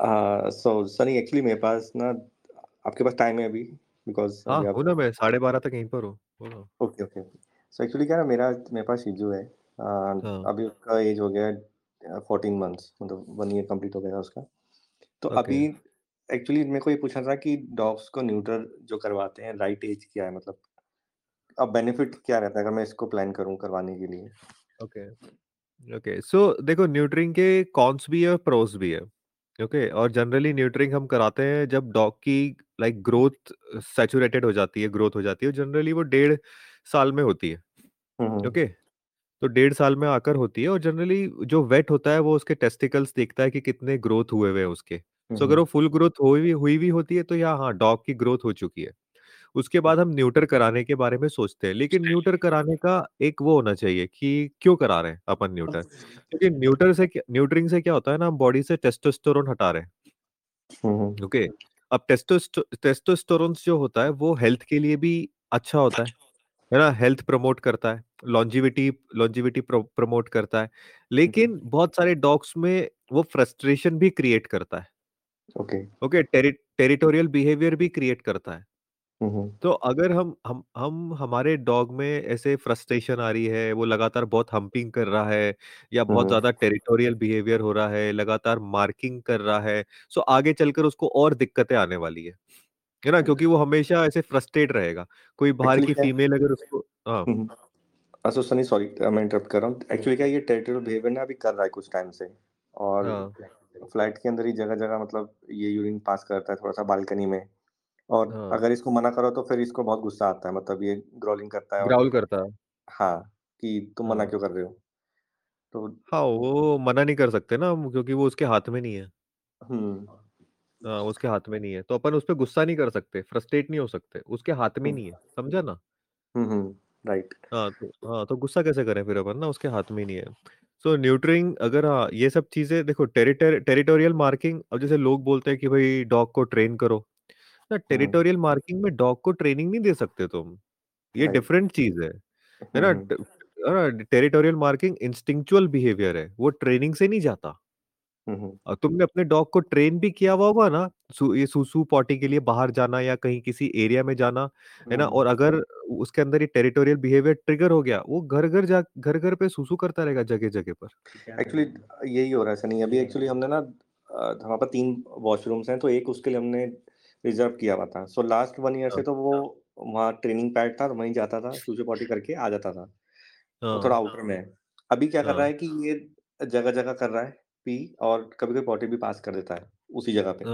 सो Sunny actually मेरे पास ना आपके पास टाइम है अभी बिकॉज़ हाँ ना मैं साढ़े बारह तक यहीं पर हूँ बोलो ओके ओके सो एक्चुअली क्या है मेरा मेरे पास शिजू है हाँ। अभी उसका एज हो गया है फोर्टीन मंथ्स मतलब वन ईयर कंप्लीट हो गया है उसका। तो अभी एक्चुअली मेरे को ये पूछना था कि डॉग्स को न्यूटर जो करवाते हैं राइट एज क्या है मतलब अब बेनिफिट क्या रहता है अगर मैं इसको प्लान करूँ करवाने के लिए? ओके ओके सो देखो न्यूट्रिंग के कॉन्स भी है और प्रोस भी है। ओके और जनरली न्यूट्रिंग हम कराते हैं जब डॉग की लाइक ग्रोथ सैचुरेटेड हो जाती है ग्रोथ हो जाती है जनरली वो डेढ़ साल में होती है। हम्म। ओके तो डेढ़ साल में आकर होती है और जनरली जो वेट होता है वो उसके टेस्टिकल्स देखता है कि कितने ग्रोथ हुए हुए हैं उसके। सो अगर हम्म। वो फुल ग्रोथ हुई भी हुई भी होती है तो या हाँ डॉग की ग्रोथ हो चुकी है। उसके बाद हम न्यूटर कराने के बारे में सोचते हैं। लेकिन न्यूटर कराने का एक वो होना चाहिए कि क्यों करा रहे हैं अपन न्यूटर? क्योंकि न्यूटर से न्यूटरिंग से क्या होता है ना हम बॉडी से टेस्टोस्टेरोन हटा रहे हैं। ओके? अब टेस्टोस्टो टेस्टोस्टेरोन जो होता है वो हेल्थ के लिए भी अच्छा होता है है। ना? हेल्थ प्रमोट करता है लॉन्जिविटी लॉन्जिविटी प्रमोट करता है। लेकिन बहुत सारे डॉग्स में वो फ्रस्ट्रेशन भी क्रिएट करता है। ओके। ओके? टेरिटोरियल बिहेवियर भी क्रिएट करता है। हम्म तो अगर हम हम हम हमारे डॉग में ऐसे फ्रस्ट्रेशन आ रही है, वो लगातार बहुत हम्पिंग कर रहा है या बहुत हम्म ज़्यादा टेरिटोरियल बिहेवियर हो रहा है, लगातार मार्किंग कर रहा है, सो आगे चलकर उसको और दिक्कतें आने वाली है। है ना? क्योंकि वो हमेशा ऐसे फ्रस्ट्रेट रहेगा। कोई बाहर एक्चुअली की क्या है फीमेल अगर उसको हाँ, हम्म अच्छा सनी सॉरी मैं इंटरप्ट कर रहा हूँ एक्चुअली क्या है, ये टेरिटोरियल बिहेवियर ना अभी कर रहा है कुछ टाइम से और हाँ, फ्लैट के अंदर ही जगह जगह मतलब ये यूरिन पास करता है थोड़ा सा बालकनी में और हाँ, अगर इसको मना करो तो फिर इसको बहुत गुस्सा आता है मतलब ये ग्रोलिंग करता है और ग्राउल करता है। हाँ कि तुम मना हाँ। क्यों कर रहे हो तो हाँ, वो मना नहीं कर सकते ना हम क्योंकि वो उसके हाथ में नहीं है। हम्म हाँ, उसके हाथ में नहीं है, तो अपन उस पे गुस्सा नहीं कर सकते, फ्रस्ट्रेट नहीं हो सकते, उसके हाथ में नहीं है, समझा ना? हम्म राइट हाँ, तो हाँ, तो गुस्सा कैसे करें फिर अपन ना उसके हाथ में ही नहीं है। सो न्यूट्रिंग अगर हाँ, ये सब चीज़ें देखो टेरिटर टेरिटोरियल मार्किंग अब जैसे लोग बोलते हैं कि भाई डॉग को ट्रेन करो। ना हम्म टेरिटोरियल मार्किंग में डॉग को ट्रेनिंग नहीं दे सकते तुम। ये राइट डिफरेंट चीज़ है। है ना? हम्म ट है ना? टेरिटोरियल मार्किंग इंस्टिंक्चुअल बिहेवियर है, वो ट्रेनिंग से नहीं जाता। हम्म अ, तुमने अपने डॉग को ट्रेन भी किया हुआ होगा ना, सू ये सूसू पॉटी के लिए बाहर जाना या कहीं किसी एरिया में जाना, है ना? हम्म और अगर उसके अंदर ये टेरिटोरियल बिहेवियर ट्रिगर हो गया, वो घर-घर जा घर-घर पे सूसू करता रहेगा जगह-जगह पर। एक्चुअली यही हो रहा है सनी अभी एक्चुअली हमने ना अ, हमारे पास तीन वॉशरूम्स हैं तो एक उसके लिए हमने रिज़र्व किया हुआ था। सो लास्ट वन ईयर से तो वो वहाँ ट्रेनिंग पैड था तो वहीं जाता था सूसू पॉटी करके आ जाता था। वो थोड़ा हाँ, आउटर में है। अभी क्या कर रहा हाँ, है। कि ये जगह जगह कर रहा है पी और कभी कभी पॉटी भी पास कर देता है उसी जगह पे।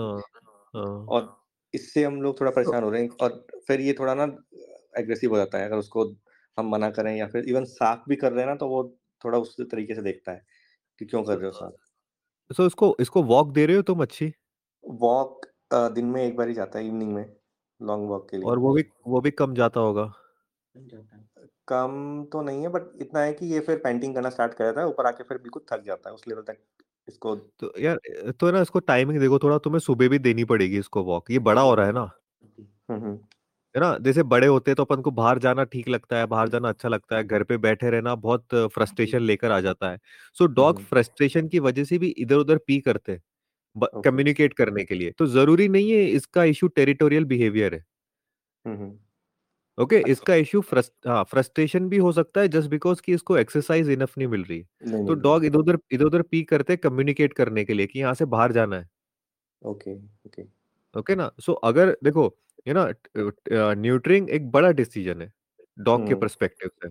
हाँ। और इससे हम लोग थोड़ा तो परेशान हो रहे हैं और फिर ये थोड़ा ना एग्रेसिव हो जाता है। अगर उसको हम मना करें या फिर इवन साफ़ भी कर रहे हैं ना तो वो थोड़ा उस तरीके से देखता है कि क्यों कर रहे हो साफ़। सो so, इसको इसको वॉक दे रहे हो तुम अच्छी? वॉक अ, दिन में एक बार ही जाता है इवनिंग में लॉन्ग वॉक के लिए और वो भी वो भी कम जाता होगा? कम तो नहीं है बट इतना है कि ये फिर पेंटिंग करना स्टार्ट कर देता है ऊपर आके फिर बिल्कुल थक जाता है उस लेवल तक इसको तो यार अ, तो ना इसको टाइमिंग देखो थोड़ा तुम्हें सुबह भी देनी पड़ेगी इसको वॉक, ये बड़ा हो रहा है ना। हम्म हम्म है ना? जैसे बड़े होते हैं तो अपन को बाहर जाना ठीक लगता है, बाहर जाना अच्छा लगता है, घर पे बैठे रहना बहुत फ्रस्ट्रेशन लेकर आ जाता है। सो डॉग हम्म फ्रस्ट्रेशन की वजह से भी इधर-उधर पी करते हैं, ओके कम्युनिकेट करने के लिए। तो ज़रूरी नहीं है इसका इश्यू टेरिटोरियल बिहेवियर है, हम्म ओके? अच्छा इसका इश्यू हाँ, फ्रस्ट्रेशन भी हो सकता है जस्ट बिकॉज़ कि इसको एक्सरसाइज़ इनफ नहीं मिल रही है। नहीं तो मिल रही डॉग इधर-उधर इधर-उधर पी करते हैं कम्युनिकेट करने के लिए कि यहाँ से बाहर जाना है, ओके ओके ओके ना? सो अगर देखो, ये ना न्यूट्रिंग एक बड़ा डिसीज़न है, डॉग के हम्म पर्सपेक्टिव से।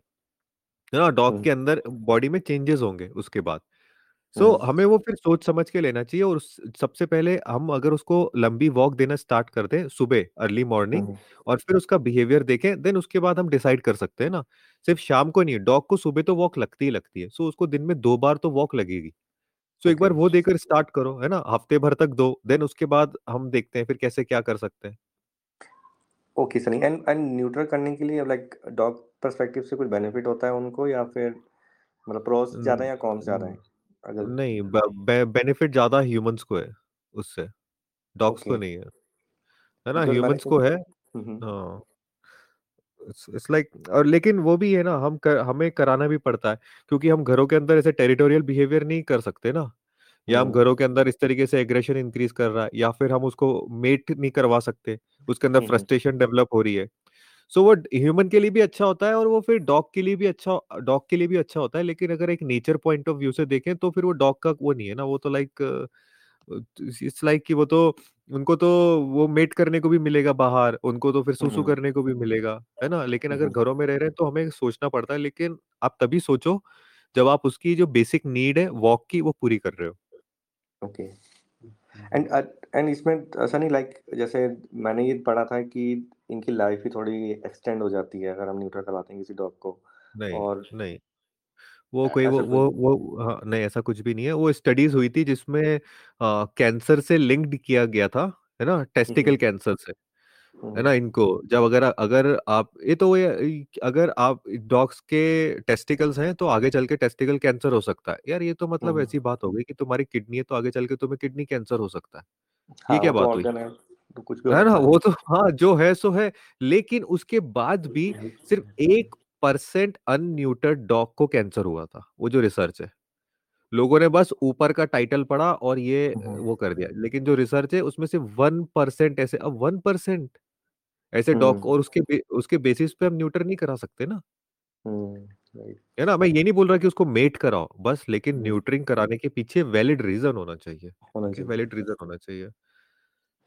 है ना? डॉग हम्म के अंदर बॉडी में चेंजेस होंगे उसके बाद। सो हम्म हमें वो फिर सोच समझ के लेना चाहिए और उस सबसे पहले हम अगर उसको लंबी वॉक देना स्टार्ट कर दें सुबह अर्ली मॉर्निंग हम्म और फिर उसका बिहेवियर देखें, देन उसके बाद हम डिसाइड कर सकते हैं ना। सिर्फ़ शाम को नहीं, डॉग को सुबह तो वॉक लगती ही लगती है। सो उसको दिन में 2 बार तो वॉक लगेगी। सो एक ओके बार वो देकर स्टार्ट करो, है ना? हफ़्ते भर तक दो, देन उसके बाद हम देखते हैं फिर कैसे क्या कर सकते हैं। Okay Sunny and and neutral करने के लिए लाइक डॉग पर्सपेक्टिव से कुछ बेनिफिट होता है उनको या फिर मतलब प्रोस ज़्यादा है या कॉन्स ज़्यादा है? अगर नहीं बेनिफिट ज़्यादा ह्यूमन्स को है उससे, डॉग्स ओके को नहीं है। है ना? बिकॉज़ मैंने ह्यूमन्स को है हुँ। इट्स लाइक और लेकिन वो भी है ना हम क हमें कराना भी पड़ता है क्योंकि हम घरों के अंदर ऐसे टेरिटोरियल बिहेवियर नहीं कर सकते ना। या हम। घरों के अंदर इस तरीके से एग्रेशन इंक्रीज़ कर रहा है या फिर हम उसको मेट नहीं करवा सकते, उसके अंदर। फ्रस्ट्रेशन डेवलप हो रही है। सो वो ह्यूमन के लिए भी अच्छा होता है और वो फिर डॉग के लिए भी अच्छा डॉग के लिए भी अच्छा होता है, लेकिन अगर एक नेचर पॉइंट ऑफ़ व्यू से देखें तो फिर वो डॉग का वो नहीं है ना, वो तो लाइक इट्स लाइक कि वो तो उनको तो वो मेट करने को भी मिलेगा बाहर, उनको तो फिर सूसू हुँ। करने को भी मिलेगा, है ना? लेकिन अगर हुँ। घरों में रह रहे हैं तो हमें सोचना पड़ता है, लेकिन आप तभी सोचो जब आप उसकी जो बेसिक नीड है वॉक की वो पूरी कर रहे हो। ओके। एंड अ, एंड इसमें ऐसा नहीं लाइक जैसे मैंने ये पढ़ा था कि इनकी लाइफ ही थोड़ी एक्सटेंड हो जाती है अगर हम न्यूट्रल करवाते हैं किसी डॉग को नहीं, और नहीं। वो कोई वो ऐसा वो कोई वो हाँ, नहीं ऐसा कुछ भी नहीं है। वो स्टडीज़ हुई थी जिसमें कैंसर से लिंक्ड किया गया था, है ना? टेस्टिकल कैंसर से, हुँ, ना? इनको जब अगर अगर आप ये तो ये इ अगर आप डॉग्स के टेस्टिकल्स हैं तो आगे चल के टेस्टिकल कैंसर हो सकता है। यार ये तो मतलब हुँ। ऐसी बात हो गई कि तुम्हारी किडनी है तो आगे चल के तुम्हें किडनी कैंसर हो सकता है। ये हाँ, क्या तो बात हुई? है, तो कुछ भी है ना? वो तो हाँ, जो है सो है। लेकिन उसके बाद भी सिर्फ़ 1% अनन्यूटर्ड डॉग को कैंसर हुआ था, वो जो रिसर्च है। लोगों ने बस ऊपर का टाइटल पढ़ा और ये। वो कर दिया। लेकिन जो रिसर्च है उसमें सिर्फ़ वन परसेंट ऐसे अब वन परसेंट ऐसे डॉग और उसके उसके बेसिस पे हम न्यूटर नहीं करा सकते ना, राइट। है ना? मैं ये नहीं बोल रहा कि उसको मेट कराओ, बस लेकिन हुँ, न्यूटरिंग कराने के पीछे वैलिड रीज़न होना चाहिए, होना ठीक चाहिए। वैलिड रीज़न होना चाहिए।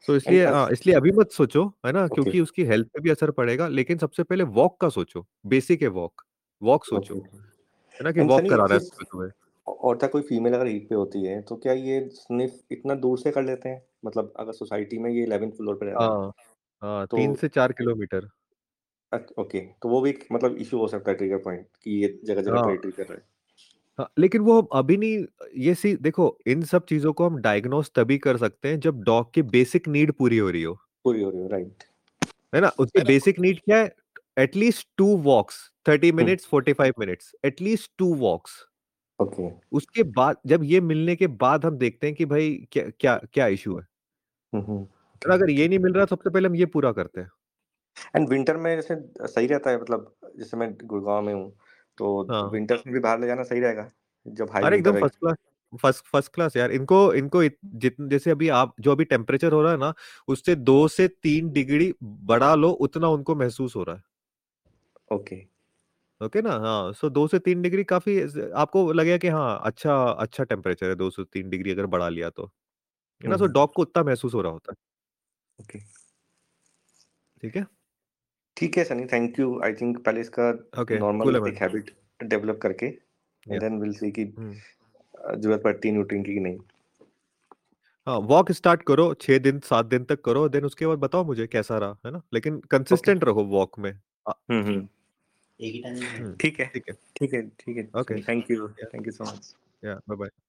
तो एंड इसलिए अ, अ, इसलिए अभी मत सोचो, है ना? ओके, क्योंकि उसकी हेल्थ पे भी असर पड़ेगा, लेकिन सबसे पहले वॉक का सोचो, बेसिक है वॉक, वॉक सोचो, ओके। है ना? कि एंड वॉक सनी एक कराना है सुबह-सुबह। और क्या कोई फीमेल अगर हीट पे होती है, तो क्या ये स्निफ इतना दूर से कर लेते हैं? मतलब अगर सोसाइटी में ये 11th फ्लोर पे रह रहा है, हाँ, हाँ, तो 3 से 4 किलोमीटर। ओके, तो वो भी एक मतलब इश्यू हो सकता है ट्रिगर पॉइंट कि ये जगह-जगह हाँ। टेरेटरी कर रहा है। हाँ, लेकिन वो अभी नहीं ये सी देखो इन सब चीज़ों को हम डायग्नोज़ तभी कर सकते हैं जब डॉग की बेसिक नीड पूरी हो रही हो, पूरी हो रही हो, राइट। है ना? उसकी बेसिक नीड क्या है? At least 2 walks 30 hmm, minutes, 45 minutes, at least 2 walks. Okay. उसके बाद जब ये मिलने के बाद हम देखते हैं कि भाई क्या क्या क्या इश्यू है। हुँ, हुँ, है ना? अगर ये नहीं मिल रहा सबसे पहले हम ये पूरा करते हैं। एंड विंटर में जैसे सही रहता है मतलब जैसे मैं गुड़गाँव में हूँ, तो हाँ। विंटर्स में भी बाहर ले जाना सही रहेगा? जब हाई अरे एकदम विंटर है? First class first first class यार। इनको इनको इत जित जैसे अभी आप जो अभी टेम्परेचर हो रहा है ना, उससे 2 से तीन डिग्री बढ़ा लो उतना उनको महसूस हो रहा है। ओके। ओके ना? हाँ, सो दो से तीन डिग्री काफ़ी आपको लगेगा कि हाँ, अच्छा अच्छा टेम्परेचर है दो से तीन डिग्री अगर बढ़ा लिया तो। है ना? सो हुँ, डॉग को उतना महसूस हो रहा होता है। ओके। ठीक है? ठीक है Sunny, thank you. I think पहले इसका नॉर्मल एक हैबिट डेवलप करके एंड देन विल सी कि ज़रूरत पड़ती है न्यूट्रिएंट की नहीं। हाँ, वॉक स्टार्ट करो 6 दिन 7 दिन तक करो देन उसके बाद बताओ मुझे कैसा रहा, है ना? लेकिन। कंसिस्टेंट रहो वॉक में। अ, हुँ, हुँ। हुँ, ठीक है, ठीक है। ठीक है, ठीक है okay, thank you, thank you so much. या बाय बाय।